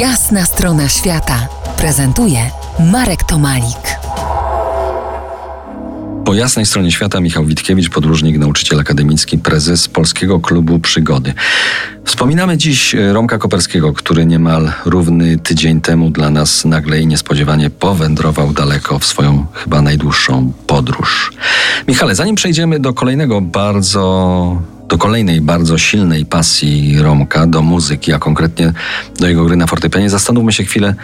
Jasna strona świata prezentuje Marek Tomalik. Po jasnej stronie świata Michał Witkiewicz, podróżnik, nauczyciel akademicki, prezes Polskiego Klubu Przygody. Wspominamy dziś Romka Koperskiego, który niemal równy tydzień temu dla nas nagle i niespodziewanie powędrował daleko w swoją chyba najdłuższą podróż. Michale, zanim przejdziemy do kolejnego bardzo do kolejnej bardzo silnej pasji Romka, do muzyki, a konkretnie do jego gry na fortepianie, zastanówmy się chwilę,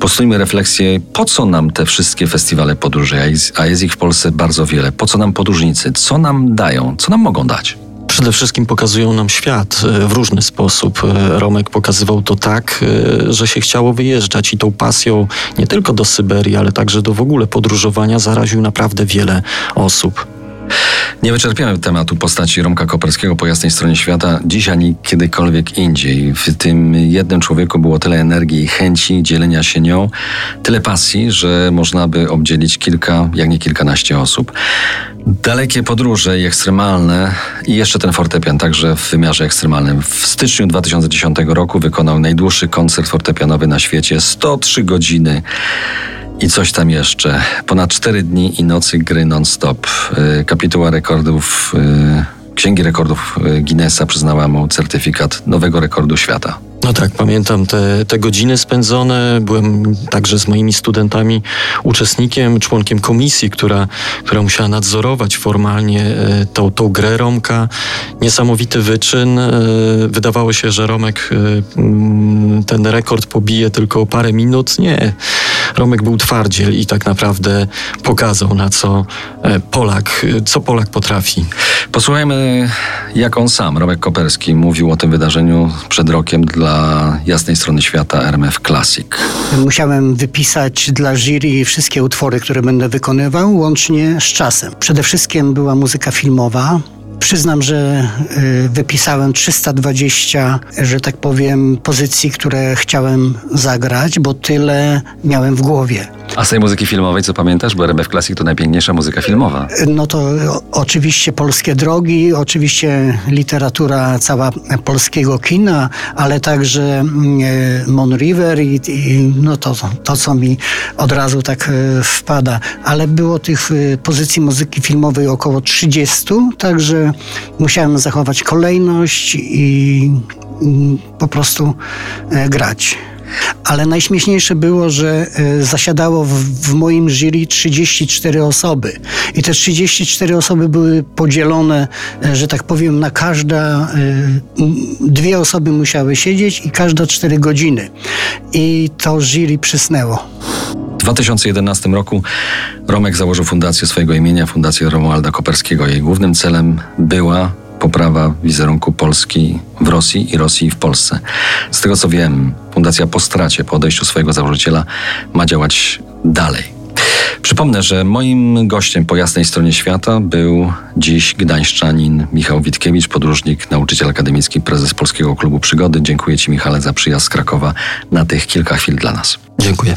postójmy refleksję, po co nam te wszystkie festiwale podróży, a jest ich w Polsce bardzo wiele, po co nam podróżnicy, co nam dają, co nam mogą dać? Przede wszystkim pokazują nam świat e, w różny sposób. E, Romek pokazywał to tak, e, że się chciało wyjeżdżać i tą pasją nie tylko do Syberii, ale także do w ogóle podróżowania zaraził naprawdę wiele osób. Nie wyczerpiamy tematu postaci Romka Koperskiego po jasnej stronie świata dziś ani kiedykolwiek indziej. W tym jednym człowieku było tyle energii i chęci dzielenia się nią, tyle pasji, że można by obdzielić kilka, jak nie kilkanaście osób. Dalekie podróże i ekstremalne i jeszcze ten fortepian, także w wymiarze ekstremalnym. W styczniu 2010 roku wykonał najdłuższy koncert fortepianowy na świecie 103 godziny. I coś tam jeszcze. Ponad 4 dni i nocy gry non-stop. Y, kapituła rekordów, y, Księgi Rekordów y, Guinnessa przyznała mu certyfikat nowego rekordu świata. No tak, pamiętam te, te godziny spędzone. Byłem także z moimi studentami uczestnikiem, członkiem komisji, która, która musiała nadzorować formalnie tą, tą grę Romka. Niesamowity wyczyn. Wydawało się, że Romek mm, ten rekord pobije tylko parę minut. Nie. Romek był twardziel i tak naprawdę pokazał, na co Polak, co Polak potrafi. Posłuchajmy, jak on sam, Romek Koperski, mówił o tym wydarzeniu przed rokiem dla dla jasnej strony świata RMF Classic. Musiałem wypisać dla jury wszystkie utwory, które będę wykonywał, łącznie z czasem. Przede wszystkim była muzyka filmowa, Przyznam, że y, wypisałem 320, że tak powiem, pozycji, które chciałem zagrać, bo tyle miałem w głowie. A z tej muzyki filmowej, co pamiętasz? Bo RMF Classic to najpiękniejsza muzyka filmowa. No to oczywiście polskie drogi, oczywiście literatura cała polskiego kina, ale także mm, e, Mon River i, i no to, to, co mi od razu tak e, wpada. Ale było tych e, pozycji muzyki filmowej około 30, także musiałem zachować kolejność i po prostu grać. Ale najśmieszniejsze było, że e, zasiadało w, w, moim jury 34 osoby. I te 34 osoby były podzielone, e, że tak powiem, na każda. E, dwie osoby musiały siedzieć i każda 4 godziny. I to jury przysnęło. W 2011 roku Romek założył fundację swojego imienia, Fundację Romualda Koperskiego. Jej głównym celem była poprawa wizerunku Polski w Rosji i Rosji w Polsce. Z tego co wiem, Fundacja po stracie, po odejściu swojego założyciela ma działać dalej. Przypomnę, że moim gościem po jasnej stronie świata był dziś gdańszczanin Michał Witkiewicz, podróżnik, nauczyciel akademicki, prezes Polskiego Klubu Przygody. Dziękuję Ci, Michale, za przyjazd z Krakowa na tych kilka chwil dla nas. Dziękuję.